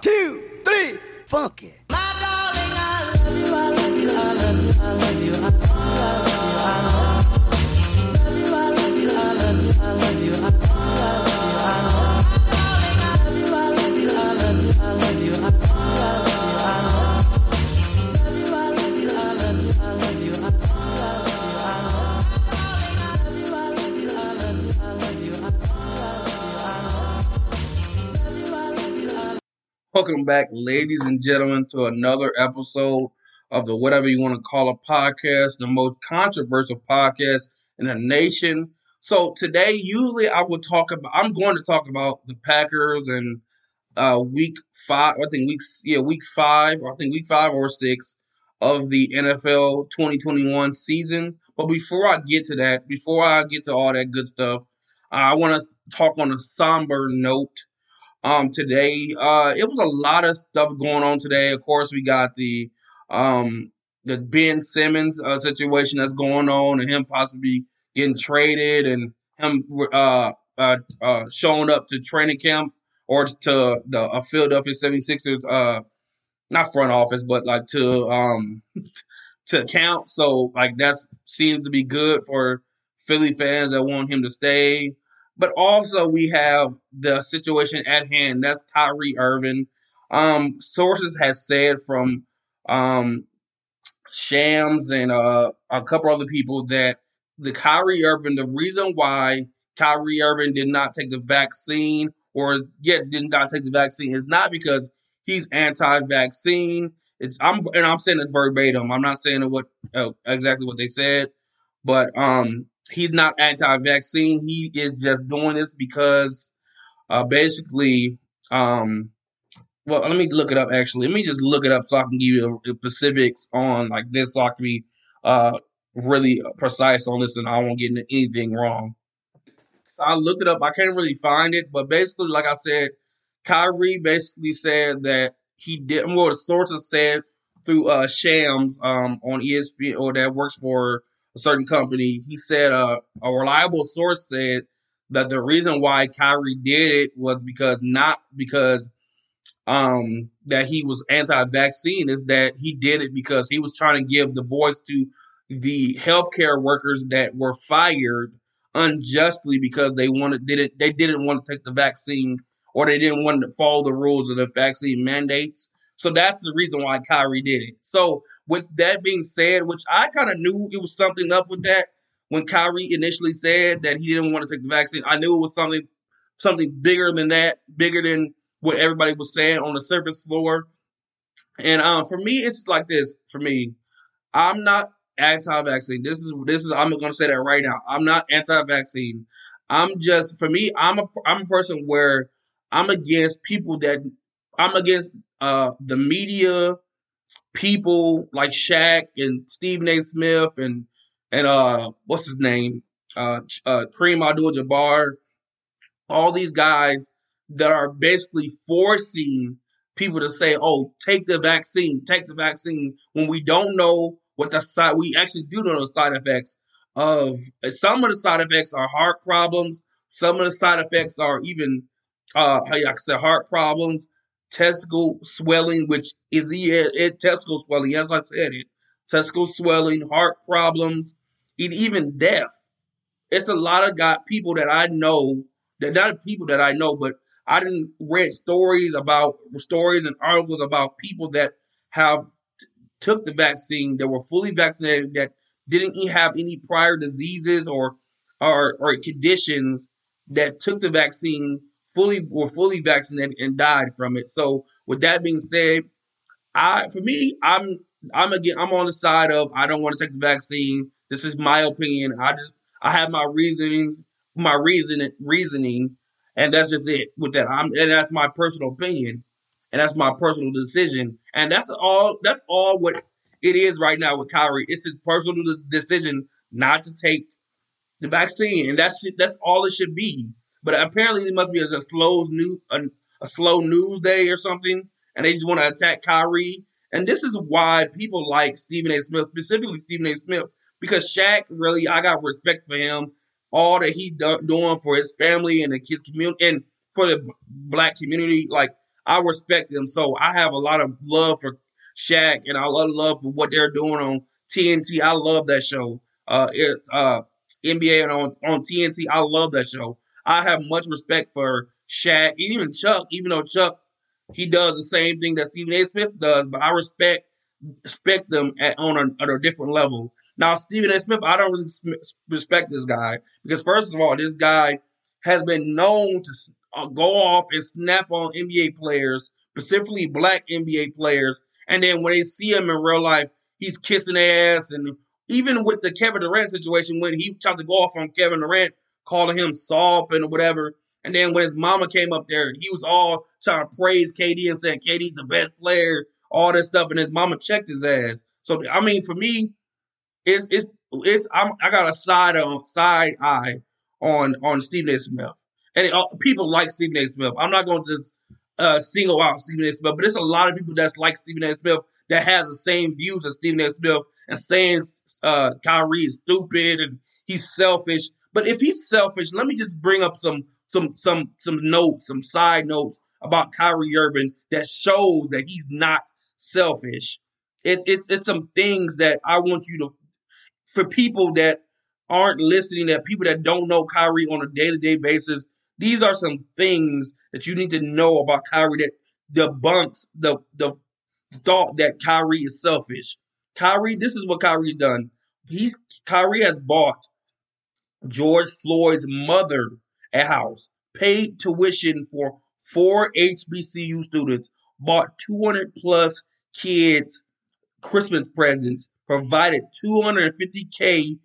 two, three, funky. Welcome back, ladies and gentlemen, to another episode of the whatever you want to call a podcast, the most controversial podcast in the nation. So today, usually I would talk about. I'm going to talk about the Packers and uh, week five. I think week yeah week five. I think week five or six of the NFL 2021 season. But before I get to that, before I get to all that good stuff, I want to talk on a somber note um today. Uh it was a lot of stuff going on today. Of course, we got the um the Ben Simmons uh, situation that's going on and him possibly getting traded and him uh uh, uh showing up to training camp or to the uh, Philadelphia 76ers uh not front office but like to um to count. So like that's seems to be good for Philly fans that want him to stay. But also we have the situation at hand. That's Kyrie Irving. Um, sources have said from um, Shams and uh, a couple other people that the Kyrie Irving, the reason why Kyrie Irving did not take the vaccine or yet did not take the vaccine is not because he's anti-vaccine. It's I'm and I'm saying it verbatim. I'm not saying what uh, exactly what they said, but um, he's not anti-vaccine. He is just doing this because uh, basically, um, well, let me look it up. Actually, let me just look it up so I can give you the specifics on like this, so I can be uh, really precise on this, and I won't get into anything wrong. So I looked it up. I can't really find it, but basically, like I said, Kyrie basically said that he didn't. Well, the sources said through uh, Shams um, on ESPN or that works for a certain company. He said uh, a reliable source said that the reason why Kyrie did it was because not because um, that he was anti-vaccine is that he did it because he was trying to give the voice to the healthcare workers that were fired unjustly because they wanted didn't they didn't want to take the vaccine or they didn't want to follow the rules of the vaccine mandates. So that's the reason why Kyrie did it. So with that being said, which I kind of knew it was something up with that when Kyrie initially said that he didn't want to take the vaccine. I knew it was something something bigger than that, bigger than what everybody was saying on the surface floor. And um, for me, it's like this. For me, I'm not anti-vaccine. This is this is I'm to say that right now. I'm not anti-vaccine. I'm just for me. I'm a I'm a person where I'm against people that I'm against uh the media people like Shaq and Stephen A. Smith and and uh what's his name uh uh Kareem Abdul-Jabbar, all these guys that are basically forcing people to say, "Oh, take the vaccine, take the vaccine," when we don't know what the side. We actually do know the side effects of some of the side effects are heart problems. Some of the side effects are even, uh, how I say, heart problems testicle swelling, which is yeah, it testicle swelling. As I said it, testicle swelling, heart problems, and even death. It's a lot of got people that I know that not people that I know, but I didn't read stories about stories and articles about people that have t- took the vaccine that were fully vaccinated that didn't have any prior diseases or or or conditions that took the vaccine fully were fully vaccinated and died from it. So with that being said, I for me, I'm I'm again I'm on the side of I don't want to take the vaccine. This is my opinion. I just I have my reasonings, my reason reasoning, and that's just it with that. I'm and that's my personal opinion, and that's my personal decision, and that's all. That's all what it is right now with Kyrie. It's his personal decision not to take the vaccine, and that's that's all it should be. But apparently, it must be a, a slow news a, a slow news day or something, and they just want to attack Kyrie. And this is why people like Stephen A. Smith, specifically Stephen A. Smith, because Shaq really, I got respect for him, all that he's do- doing for his family and the kids community and for the black community. Like I respect them. So I have a lot of love for Shaq and I love love for what they're doing on TNT. I love that show. Uh, it, uh, NBA and on, on TNT. I love that show. I have much respect for Shaq, even Chuck, even though Chuck he does the same thing that Stephen A. Smith does, but I respect respect them at on a, at a different level. Now, Stephen A. Smith, I don't really respect this guy because first of all, this guy has been known to uh, go off and snap on NBA players, specifically black NBA players, and then when they see him in real life, he's kissing ass. And even with the Kevin Durant situation, when he tried to go off on Kevin Durant, calling him soft and whatever, and then when his mama came up there, he was all trying to praise KD and saying KD's the best player, all this stuff, and his mama checked his ass. So I mean, for me, it's it's it's I'm, I got a side on side eye on on Stephen A. Smith, and uh, people like Stephen A. Smith. I'm not going to just uh, single out Stephen A. Smith, but there's a lot of people that's like Stephen A. Smith that has the same views as Stephen A. Smith and saying uh, Kyrie is stupid and he's selfish. But if he's selfish, let me just bring up some some some some notes, some side notes about Kyrie Irving that shows that he's not selfish. It's it's it's some things that I want you to for people that aren't listening, that people that don't know Kyrie on a day to day basis, these are some things that you need to know about Kyrie that debunks the the thought that Kyrie is selfish. Kyrie, this is what Kyrie's done. He's Kyrie has bought George Floyd's mother a house, paid tuition for four HBCU students, bought 200 plus kids Christmas presents, provided 250k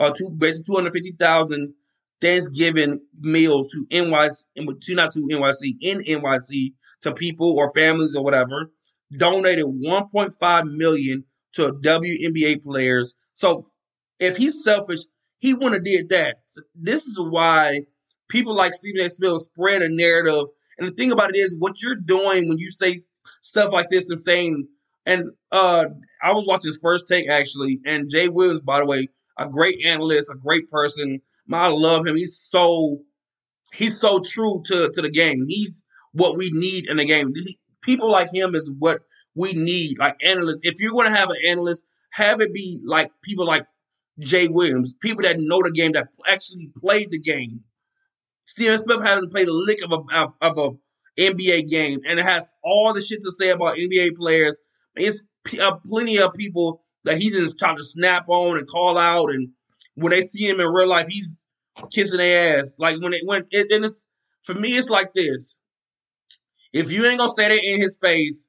or uh, two basically 250,000 Thanksgiving meals to NYC, to not to NYC, in NYC to people or families or whatever. Donated 1.5 million to WNBA players. So if he's selfish, he wouldn't have did that. So this is why people like Stephen A. Smith spread a narrative. And the thing about it is, what you're doing when you say stuff like this and saying, and uh, I was watching his first take actually, and Jay Williams, by the way, a great analyst, a great person. I love him. He's so he's so true to to the game. He's what we need in the game. People like him is what we need. Like analysts, if you're going to have an analyst, have it be like people like Jay Williams, people that know the game, that actually played the game. Stephen Smith hasn't played a lick of a of a NBA game, and it has all the shit to say about NBA players. It's uh, plenty of people that he just trying to snap on and call out, and when they see him in real life, he's kissing their ass. Like when it when it, and it's for me, it's like this. If you ain't gonna say that in his face,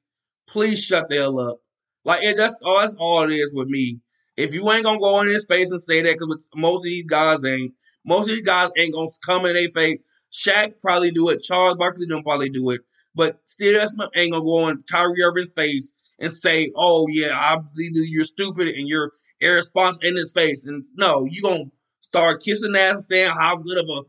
please shut the hell up. Like it, that's all. That's all it is with me. If you ain't gonna go in his face and say that, because most of these guys ain't. Most of these guys ain't gonna come in their face. Shaq probably do it. Charles Barkley don't probably do it. But Steve Smith ain't gonna go in Kyrie Irving's face and say, "Oh yeah, I believe you're stupid and you're irresponsible in his face." And no, you gonna start kissing that and saying how good of a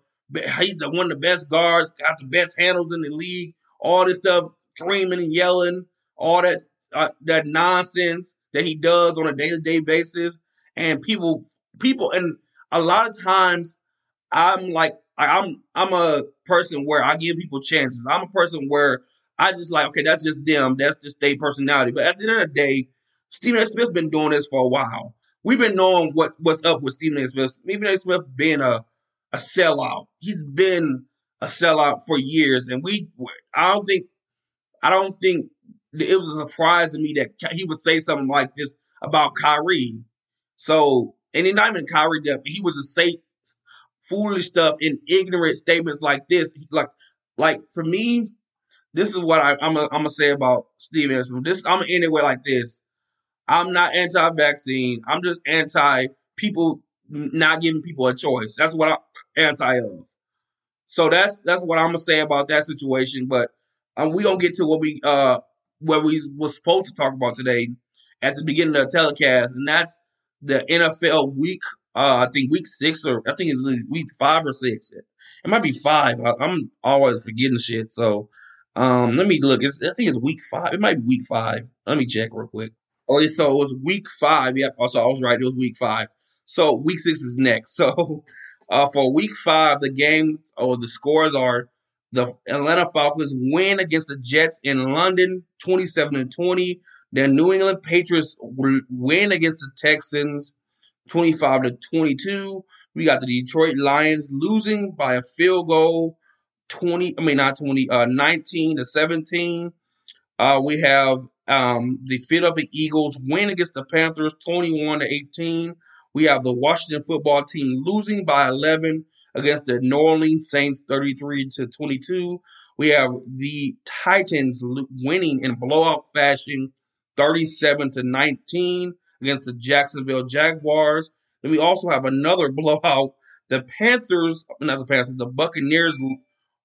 he's the one of the best guards, got the best handles in the league, all this stuff, screaming and yelling, all that uh, that nonsense that he does on a day to day basis, and people people and a lot of times I'm like I'm I'm a person where I give people chances. I'm a person where I just like, okay, that's just them. That's just their personality. But at the end of the day, Stephen A. Smith's been doing this for a while. We've been knowing what, what's up with Stephen A. Smith. Stephen A. Smith being a, a sellout. He's been a sellout for years. And we I don't think I don't think it was a surprise to me that he would say something like this about Kyrie. So, and not even Kyrie, he was to say foolish stuff and ignorant statements like this. Like, like for me, this is what I, am gonna say about Steve. This I'm gonna end it like this. I'm not anti-vaccine. I'm just anti people not giving people a choice. That's what I'm anti of. So that's that's what I'm gonna say about that situation. But um, we gonna get to what we uh what we was supposed to talk about today at the beginning of the telecast, and that's the NFL week. Uh, I think week six or I think it's week five or six. It might be five. I, I'm always forgetting shit. So um, let me look. It's, I think it's week five. It might be week five. Let me check real quick. Oh, yeah, so it was week five. Yep. Also, I was right. It was week five. So week six is next. So uh, for week five, the game or the scores are The Atlanta Falcons win against the Jets in London, 27 20. The New England Patriots win against the Texans, 25 to 22. We got the Detroit Lions losing by a field goal, 20. I mean not 20, uh, 19 to 17. Uh, we have um, the Philadelphia Eagles win against the Panthers, 21 to 18. We have the Washington football team losing by 11 against the New Orleans Saints 33 to 22. We have the Titans winning in blowout fashion 37 to 19 against the Jacksonville Jaguars. And we also have another blowout. The Panthers, not the Panthers, the Buccaneers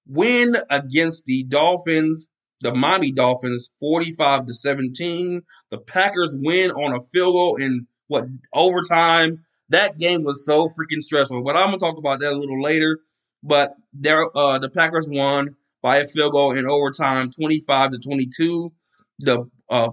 win against the Dolphins, the Miami Dolphins 45 to 17. The Packers win on a field goal in what overtime that game was so freaking stressful. But I'm gonna talk about that a little later. But there, uh, the Packers won by a field goal in overtime, 25 to 22. The uh,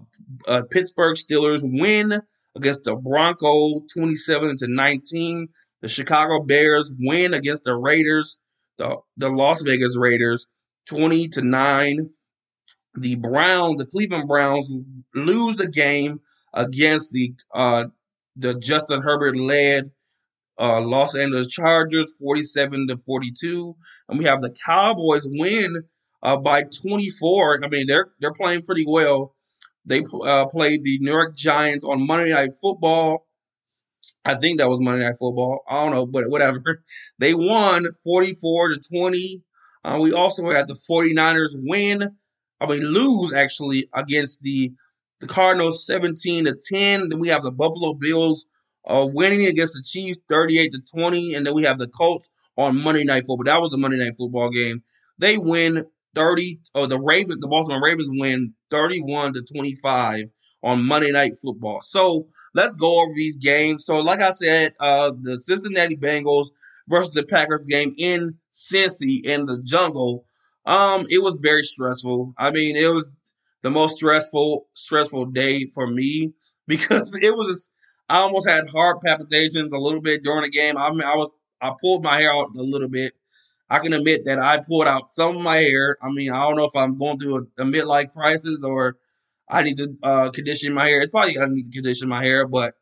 uh, Pittsburgh Steelers win against the Broncos, 27 to 19. The Chicago Bears win against the Raiders, the, the Las Vegas Raiders, 20 to 9. The Browns, the Cleveland Browns, lose the game against the uh, the Justin Herbert led uh, Los Angeles Chargers 47 to 42, and we have the Cowboys win uh, by 24. I mean, they're they're playing pretty well. They uh, played the New York Giants on Monday Night Football. I think that was Monday Night Football. I don't know, but whatever. They won 44 to 20. Uh, we also had the 49ers win, I mean, lose actually against the the Cardinals 17 to 10. Then we have the Buffalo Bills uh, winning against the Chiefs 38 to 20. And then we have the Colts on Monday Night Football. That was the Monday Night Football game. They win 30, or the Ravens, the Baltimore Ravens win 31 to 25 on Monday Night Football. So let's go over these games. So, like I said, uh, the Cincinnati Bengals versus the Packers game in Cincy in the jungle. Um, it was very stressful. I mean, it was the most stressful stressful day for me because it was I almost had heart palpitations a little bit during the game. I mean, I was I pulled my hair out a little bit. I can admit that I pulled out some of my hair. I mean, I don't know if I'm going through a, a midlife crisis or I need to uh, condition my hair. It's probably I need to condition my hair, but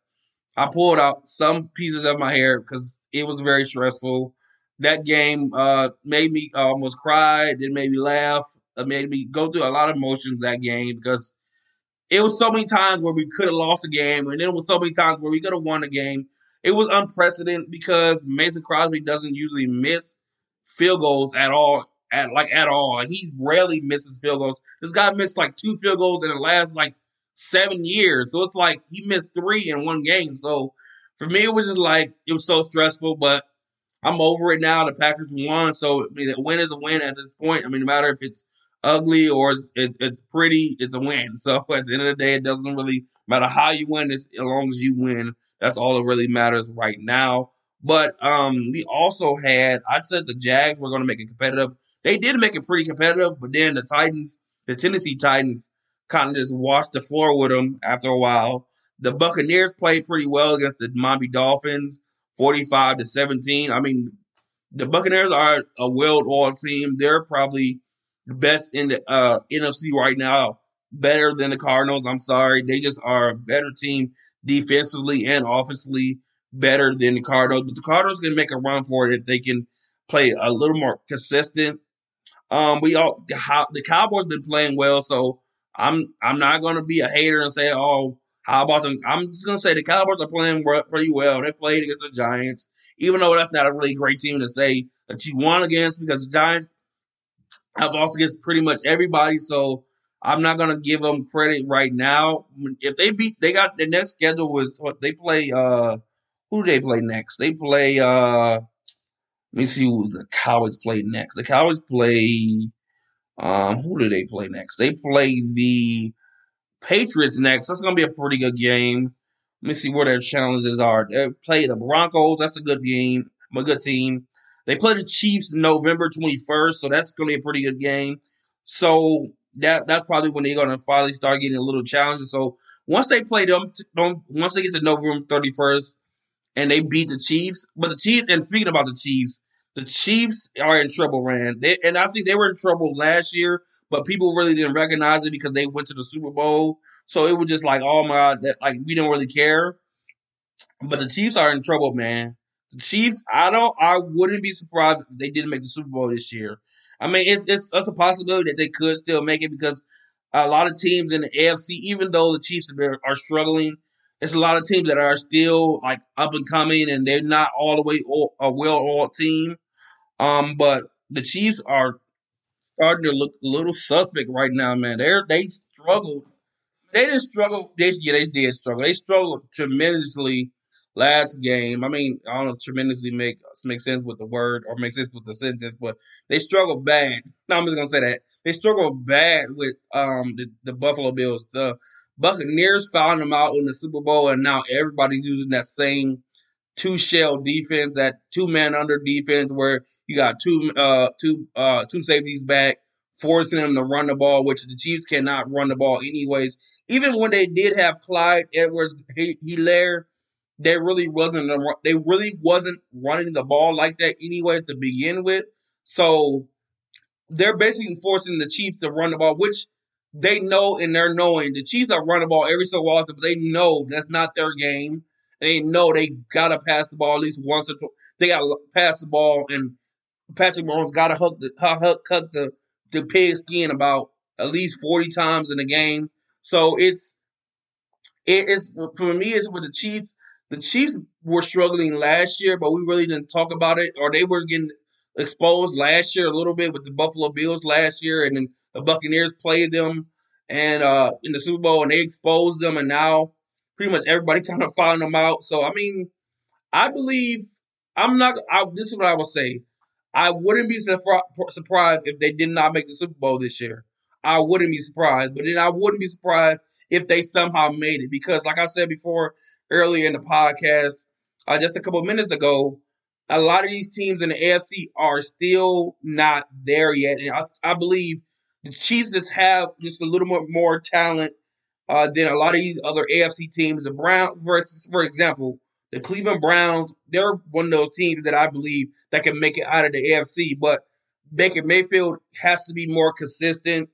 I pulled out some pieces of my hair because it was very stressful. That game uh, made me almost cry. It made me laugh. It made me go through a lot of emotions that game because it was so many times where we could have lost the game, and it was so many times where we could have won the game. It was unprecedented because Mason Crosby doesn't usually miss field goals at all, at like at all. He rarely misses field goals. This guy missed like two field goals in the last like seven years, so it's like he missed three in one game. So for me, it was just like it was so stressful, but I'm over it now. The Packers won, so I mean, a win is a win at this point. I mean, no matter if it's ugly or it's, it's, it's pretty, it's a win. So at the end of the day, it doesn't really matter how you win, as long as you win. That's all that really matters right now. But um, we also had, I said the Jags were going to make it competitive. They did make it pretty competitive, but then the Titans, the Tennessee Titans, kind of just washed the floor with them after a while. The Buccaneers played pretty well against the Miami Dolphins, 45 to 17. I mean, the Buccaneers are a well-oiled team. They're probably the best in the uh, NFC right now, better than the Cardinals. I'm sorry. They just are a better team defensively and offensively, better than the Cardinals. But the Cardinals can make a run for it if they can play a little more consistent. Um, we all the Cowboys been playing well, so I'm I'm not gonna be a hater and say, oh, how about them? I'm just gonna say the Cowboys are playing pretty well. They played against the Giants, even though that's not a really great team to say that you won against because the Giants have lost against pretty much everybody. So I'm not gonna give them credit right now. If they beat, they got the next schedule was what they play. Uh, who do they play next? They play. Uh, let me see who the Cowboys play next. The Cowboys play. Um, who do they play next? They play the Patriots next. That's gonna be a pretty good game. Let me see where their challenges are. They play the Broncos. That's a good game. A good team. They play the Chiefs November 21st, so that's going to be a pretty good game. So that that's probably when they're going to finally start getting a little challenging. So once they play them, um, once they get to November 31st and they beat the Chiefs, but the Chiefs, and speaking about the Chiefs, the Chiefs are in trouble, man. They, and I think they were in trouble last year, but people really didn't recognize it because they went to the Super Bowl. So it was just like, oh my that, like we don't really care. But the Chiefs are in trouble, man. The Chiefs, I don't, I wouldn't be surprised if they didn't make the Super Bowl this year. I mean, it's it's, it's a possibility that they could still make it because a lot of teams in the AFC, even though the Chiefs are, are struggling, it's a lot of teams that are still like up and coming, and they're not all the way all, a well-oiled team. Um, but the Chiefs are starting to look a little suspect right now, man. They're they struggled. They didn't struggle this year. They did struggle. They struggled tremendously last game. I mean, I don't know if tremendously make make sense with the word or make sense with the sentence, but they struggled bad. No, I'm just gonna say that they struggled bad with um the, the Buffalo Bills. The Buccaneers found them out in the Super Bowl, and now everybody's using that same two shell defense, that two man under defense, where you got two uh two uh two safeties back, forcing them to run the ball, which the Chiefs cannot run the ball anyways. Even when they did have Clyde Edwards Helaire, they really wasn't they really wasn't running the ball like that anyway to begin with. So they're basically forcing the Chiefs to run the ball, which they know and they're knowing the Chiefs are running the ball every so often, but they know that's not their game. They know they gotta pass the ball at least once or twice. They gotta pass the ball, and Patrick Mahomes gotta hook the hook, the the pig skin about at least forty times in the game. So it's it is for me. It's with the Chiefs. The Chiefs were struggling last year, but we really didn't talk about it, or they were getting exposed last year a little bit with the Buffalo Bills last year, and then the Buccaneers played them and uh, in the Super Bowl, and they exposed them, and now pretty much everybody kind of found them out. So I mean, I believe I'm not. I, this is what I would say. I wouldn't be surprised if they did not make the Super Bowl this year. I wouldn't be surprised, but then I wouldn't be surprised if they somehow made it because, like I said before earlier in the podcast, uh, just a couple minutes ago, a lot of these teams in the AFC are still not there yet, and I, I believe the Chiefs just have just a little more more talent uh, than a lot of these other AFC teams. The Browns, for for example, the Cleveland Browns, they're one of those teams that I believe that can make it out of the AFC. But Baker Mayfield has to be more consistent.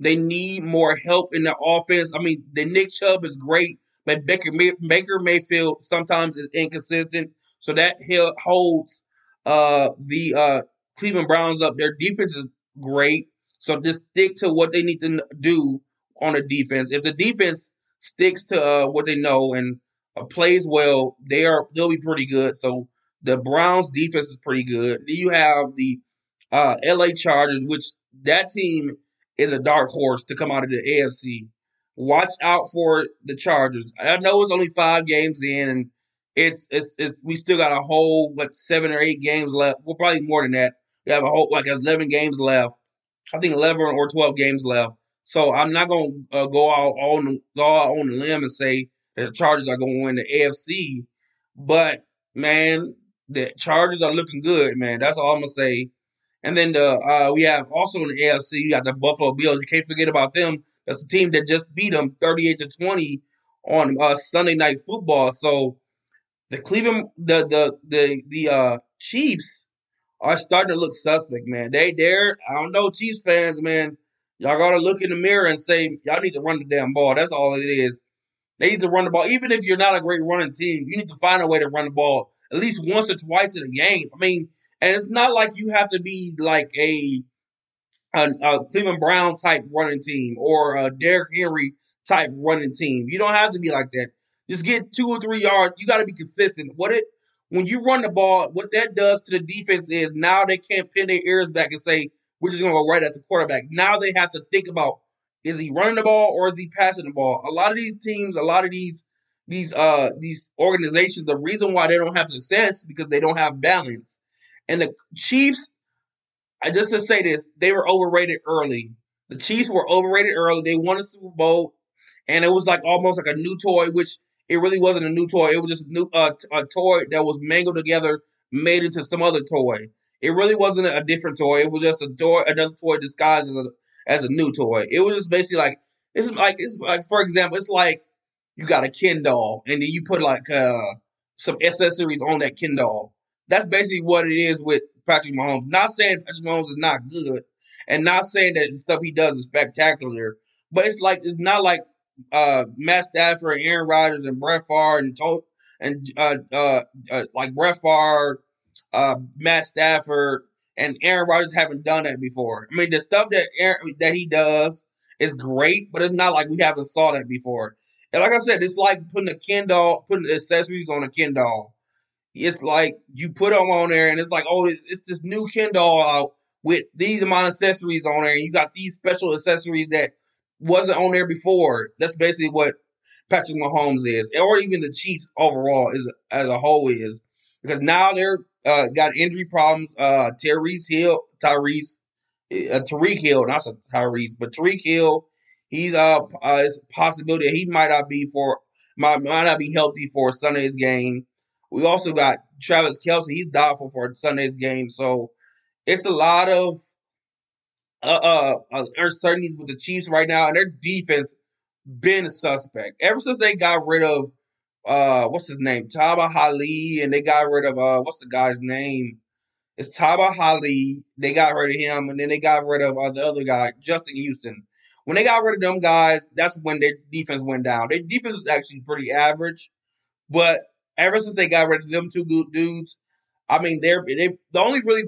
They need more help in the offense. I mean, the Nick Chubb is great, but Baker May, Baker Mayfield sometimes is inconsistent. So that holds uh, the uh, Cleveland Browns up. Their defense is great. So just stick to what they need to do on the defense. If the defense sticks to uh, what they know and uh, plays well, they are they'll be pretty good. So the Browns defense is pretty good. Then you have the uh, LA Chargers, which that team is a dark horse to come out of the AFC. Watch out for the Chargers. I know it's only five games in, and it's it's, it's we still got a whole what seven or eight games left. Well, probably more than that. We have a whole like eleven games left. I think eleven or twelve games left. So I'm not gonna uh, go out on go out on the limb and say that the Chargers are going to win the AFC, but man, the Chargers are looking good, man. That's all I'm gonna say. And then the uh, we have also in the AFC, you got the Buffalo Bills. You can't forget about them. That's the team that just beat them 38 to 20 on uh, Sunday Night Football. So the Cleveland, the the the the uh, Chiefs are starting to look suspect, man. They they're I don't know Chiefs fans, man. Y'all gotta look in the mirror and say, y'all need to run the damn ball. That's all it is. They need to run the ball. Even if you're not a great running team, you need to find a way to run the ball at least once or twice in a game. I mean, and it's not like you have to be like a a, a Cleveland Brown type running team or a Derrick Henry type running team. You don't have to be like that. Just get two or three yards. You got to be consistent. What it when you run the ball, what that does to the defense is now they can't pin their ears back and say, we're just going to go right at the quarterback. Now they have to think about is he running the ball or is he passing the ball? A lot of these teams, a lot of these these uh these organizations, the reason why they don't have success because they don't have balance. And the Chiefs, I just to say this, they were overrated early. The Chiefs were overrated early. They won a Super Bowl, and it was like almost like a new toy, which it really wasn't a new toy. It was just a new uh, a toy that was mangled together, made into some other toy. It really wasn't a different toy. It was just a toy, another toy disguised as a as a new toy. It was just basically like it's like it's like for example, it's like you got a Ken doll and then you put like uh some accessories on that Ken doll. That's basically what it is with Patrick Mahomes. Not saying Patrick Mahomes is not good, and not saying that the stuff he does is spectacular, but it's like it's not like uh, Matt Stafford, and Aaron Rodgers, and Brett Favre, and to- and uh, uh, uh, like Brett Favre, uh, Matt Stafford, and Aaron Rodgers haven't done that before. I mean, the stuff that Aaron, that he does is great, but it's not like we haven't saw that before. And like I said, it's like putting a Ken doll, putting accessories on a Ken doll. It's like you put them on there, and it's like, oh, it's this new Ken doll out with these amount of accessories on there, and you got these special accessories that wasn't on there before. That's basically what Patrick Mahomes is, or even the Chiefs overall is as a whole is, because now they're uh, got injury problems. Uh, Tyrese Hill, Tyrese, uh, Tyreek Hill, not Tyrese, but Tyreek Hill. He's uh, uh, it's a possibility that he might not be for might, might not be healthy for Sunday's game. We also got Travis Kelce. He's doubtful for Sunday's game. So it's a lot of uh, uh, uncertainties with the Chiefs right now, and their defense been suspect ever since they got rid of uh, what's his name, Tamba Hali, and they got rid of uh, what's the guy's name? It's Tamba Hali. They got rid of him, and then they got rid of uh, the other guy, Justin Houston. When they got rid of them guys, that's when their defense went down. Their defense was actually pretty average, but ever since they got rid of them two good dudes, I mean, they're they the only really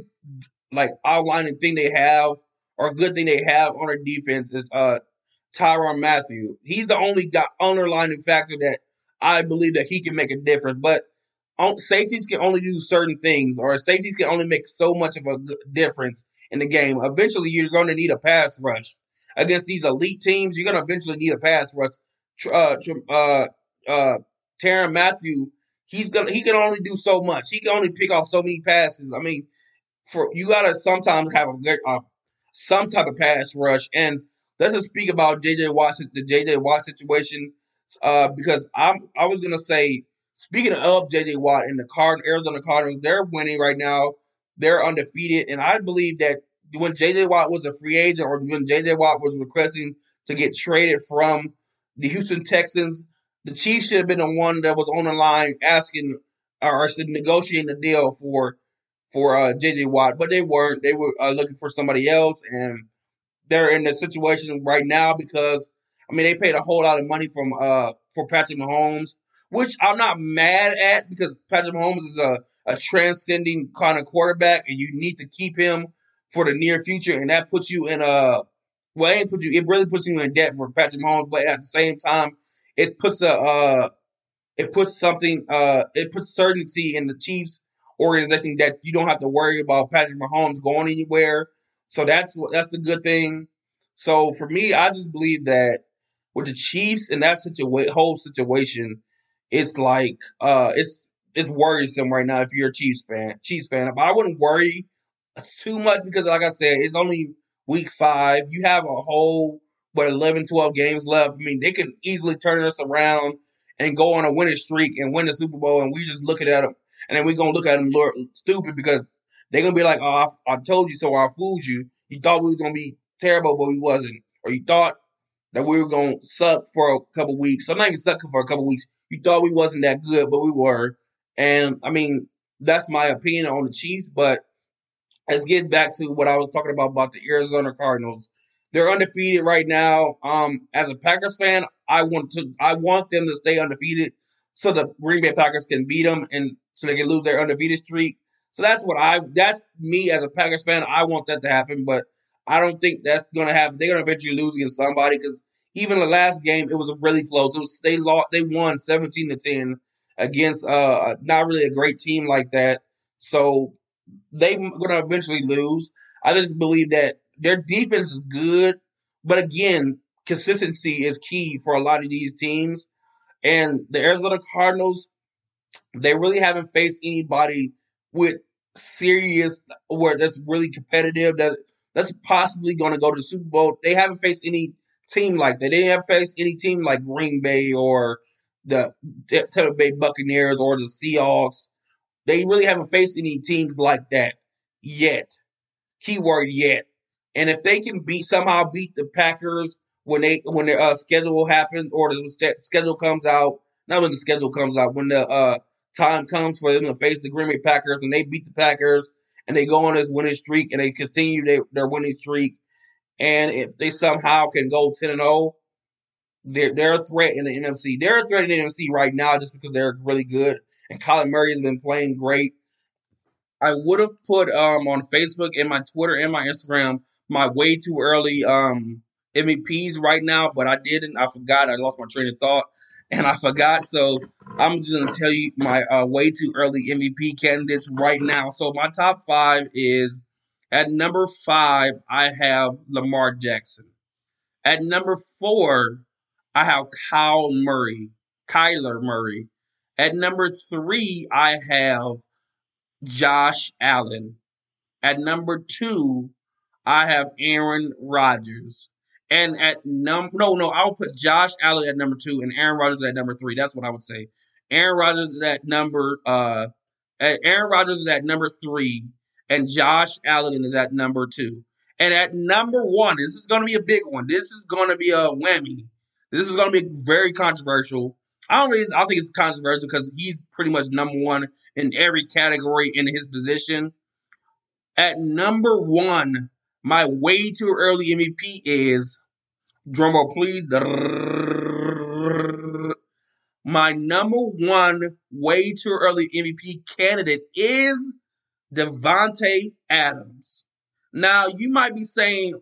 like outlining thing they have or good thing they have on their defense is uh Tyrann Mathieu. He's the only guy underlining factor that I believe that he can make a difference. But safeties can only do certain things, or safeties can only make so much of a difference in the game. Eventually, you're going to need a pass rush against these elite teams. You're going to eventually need a pass rush. Uh, uh, uh, Tyrann Mathieu he's gonna he can only do so much. He can only pick off so many passes. I mean, for you gotta sometimes have a good uh, some type of pass rush. And let's just speak about JJ Watt the JJ Watt situation. Uh, because I'm I was gonna say speaking of JJ Watt and the Card Arizona Cardinals, they're winning right now. They're undefeated, and I believe that when JJ Watt was a free agent or when JJ Watt was requesting to get traded from the Houston Texans, the Chiefs should have been the one that was on the line asking or negotiating the deal for for uh, JJ Watt, but they weren't. They were uh, looking for somebody else, and they're in the situation right now because I mean they paid a whole lot of money from uh for Patrick Mahomes, which I'm not mad at because Patrick Mahomes is a a transcending kind of quarterback, and you need to keep him for the near future, and that puts you in a well, it put you. It really puts you in debt for Patrick Mahomes, but at the same time, it puts a uh, it puts something uh, it puts certainty in the Chiefs organization that you don't have to worry about Patrick Mahomes going anywhere. So that's that's the good thing. So for me, I just believe that with the Chiefs in that situa- whole situation, it's like uh, it's it's worrisome right now if you're a Chiefs fan. Chiefs fan, but I wouldn't worry too much because, like I said, it's only week five. You have a whole but 11, 12 games left. I mean, they can easily turn us around and go on a winning streak and win the Super Bowl, and we just looking at them, and then we're gonna look at them stupid because they're gonna be like, "Oh, I, I told you so. I fooled you. You thought we was gonna be terrible, but we wasn't, or you thought that we were gonna suck for a couple weeks. So not even suck for a couple weeks. You thought we wasn't that good, but we were. And I mean, that's my opinion on the Chiefs. But let's get back to what I was talking about about the Arizona Cardinals. They're undefeated right now. Um, as a Packers fan, I want to I want them to stay undefeated so the Green Bay Packers can beat them and so they can lose their undefeated streak. So that's what I that's me as a Packers fan. I want that to happen, but I don't think that's gonna happen. They're gonna eventually lose against somebody because even the last game it was really close. It was they lost they won seventeen to ten against uh not really a great team like that. So they're gonna eventually lose. I just believe that their defense is good, but again, consistency is key for a lot of these teams. And the Arizona Cardinals, they really haven't faced anybody with serious where that's really competitive that that's possibly going to go to the Super Bowl. They haven't faced any team like that. They haven't faced any team like Green Bay or the Tampa Bay Buccaneers or the Seahawks. They really haven't faced any teams like that yet. Keyword yet. And if they can beat somehow beat the Packers when they when their uh, schedule happens or the schedule comes out, not when the schedule comes out, when the uh, time comes for them to face the Green Bay Packers and they beat the Packers and they go on this winning streak and they continue their, their winning streak. And if they somehow can go 10 and 0, they're, they're a threat in the NFC. They're a threat in the NFC right now just because they're really good. And Colin Murray has been playing great. I would have put um, on Facebook and my Twitter and my Instagram my way too early um, MVPs right now, but I didn't. I forgot. I lost my train of thought and I forgot. So I'm just gonna tell you my uh, way too early MVP candidates right now. So my top five is at number five. I have Lamar Jackson. At number four, I have Kyle Murray, Kyler Murray. At number three, I have Josh Allen. At number two, I have Aaron Rodgers. And at num no no, I'll put Josh Allen at number two and Aaron Rodgers at number three. That's what I would say. Aaron Rodgers is at number uh Aaron Rodgers is at number three, and Josh Allen is at number two. And at number one, this is going to be a big one. This is going to be a whammy. This is going to be very controversial. I don't really, I think it's controversial because he's pretty much number one in every category in his position. At number one, my way too early MVP is drumroll please. My number one way too early MVP candidate is Davante Adams. Now you might be saying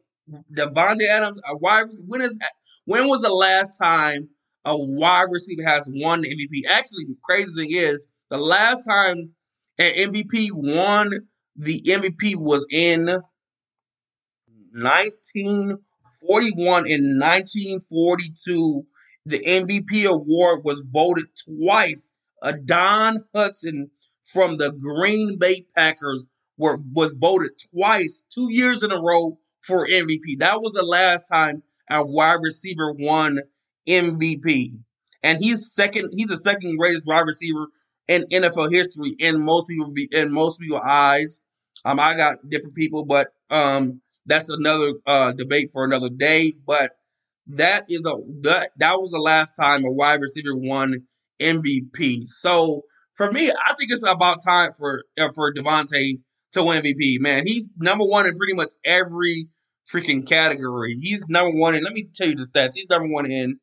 Davante Adams, a wide when is when was the last time a wide receiver has won the MVP? Actually, the crazy thing is the last time an MVP won the MVP was in 1941 and 1942 the MVP award was voted twice. Uh, Don Hutson from the Green Bay Packers were was voted twice, two years in a row for MVP. That was the last time a wide receiver won MVP, and he's second. He's the second greatest wide receiver in NFL history in most people be in most people's eyes. Um, I got different people, but um, that's another uh debate for another day. But that is a that that was the last time a wide receiver won MVP. So for me, I think it's about time for uh, for Davante to win MVP. Man, he's number one in pretty much every freaking category. He's number one, and let me tell you the stats. He's number one in.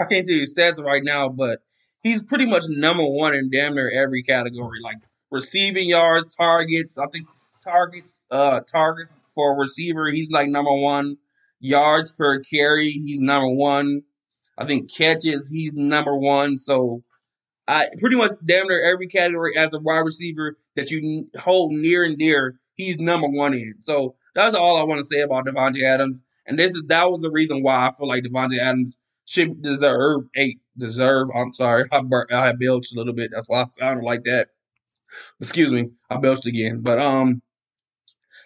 I can't tell you stats right now, but he's pretty much number one in damn near every category, like receiving yards, targets. I think targets, uh, targets for receiver, he's like number one yards per carry. He's number one. I think catches, he's number one. So I pretty much damn near every category as a wide receiver that you hold near and dear, he's number one in. So that's all I want to say about Davante Adams. And this is that was the reason why I feel like Davante Adams should deserve eight. Deserve. I'm sorry, I, I belched a little bit. That's why I sounded like that. Excuse me, I belched again. But um,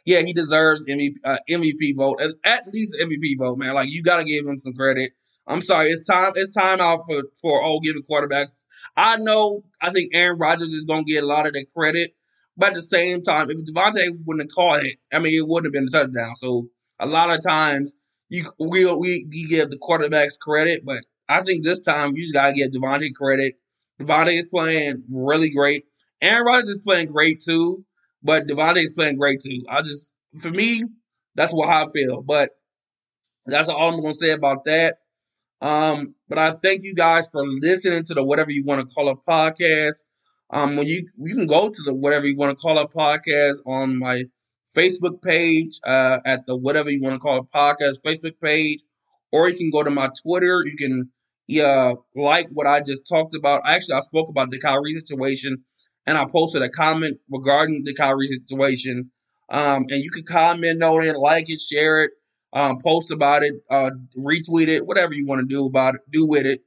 yeah, he deserves MVP, uh, MVP vote, at, at least MVP vote, man. Like you got to give him some credit. I'm sorry, it's time. It's time out for for all given quarterbacks. I know. I think Aaron Rodgers is to get a lot of the credit, but at the same time, if Davante wouldn't have caught it, I mean, it wouldn't have been a touchdown. So a lot of times you we we, give the quarterbacks credit, but I think this time you just got to give Davante credit. Davante is playing really great. Aaron Rodgers is playing great too. But Davante is playing great too. I just, for me, that's what I feel. But that's all I'm to say about that. Um, but I thank you guys for listening to the whatever you want to call a podcast. Um, when you you can go to the whatever you want to call a podcast on my Facebook page, uh, at the whatever you want to call it podcast Facebook page, or you can go to my Twitter. You can yeah like what I just talked about. Actually, I spoke about the Kyrie situation and I posted a comment regarding the Kyrie situation. Um, and you can comment on it, like it, share it, um, post about it, uh, retweet it, whatever you want to do about it, do with it.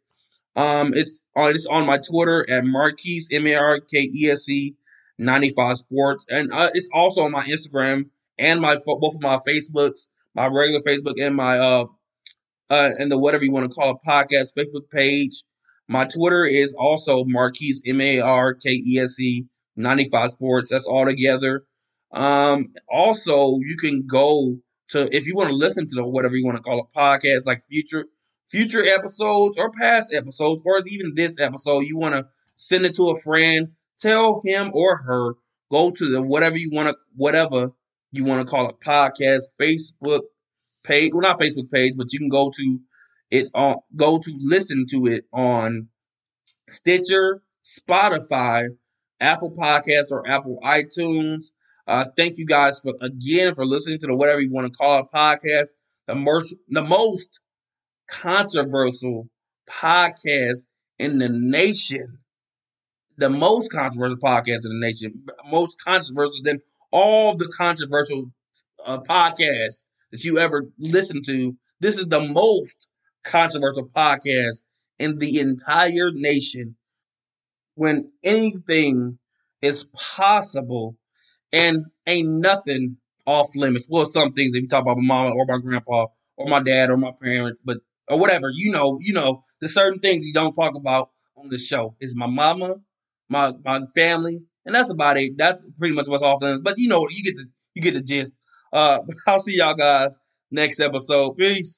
Um, it's on it's on my Twitter at Marquise M A R K E S E ninety five Sports, and uh, it's also on my Instagram and my both of my Facebooks, my regular Facebook and my uh, uh and the whatever you want to call it podcast Facebook page. My Twitter is also Marquise M A R K E S E 95 Sports. That's all together. Um, also, you can go to if you want to listen to the whatever you want to call it podcast, like future future episodes or past episodes, or even this episode. You want to send it to a friend, tell him or her go to the whatever you want to whatever you want to call it podcast Facebook page. Well, not Facebook page, but you can go to it on go to listen to it on Stitcher, Spotify, Apple Podcasts, or Apple iTunes. Uh, thank you guys for again for listening to the whatever you want to call it podcast, the most the most controversial podcast in the nation, the most controversial podcast in the nation, most controversial than all the controversial uh, podcasts that you ever listen to. This is the most controversial podcast in the entire nation. When anything is possible and ain't nothing off limits. Well, some things if you talk about my mama or my grandpa or my dad or my parents, but or whatever, you know, you know, there's certain things you don't talk about on the show. Is my mama, my my family, and that's about it. That's pretty much what's off limits. But you know, you get the you get the gist. Uh, I'll see y'all guys next episode. Peace.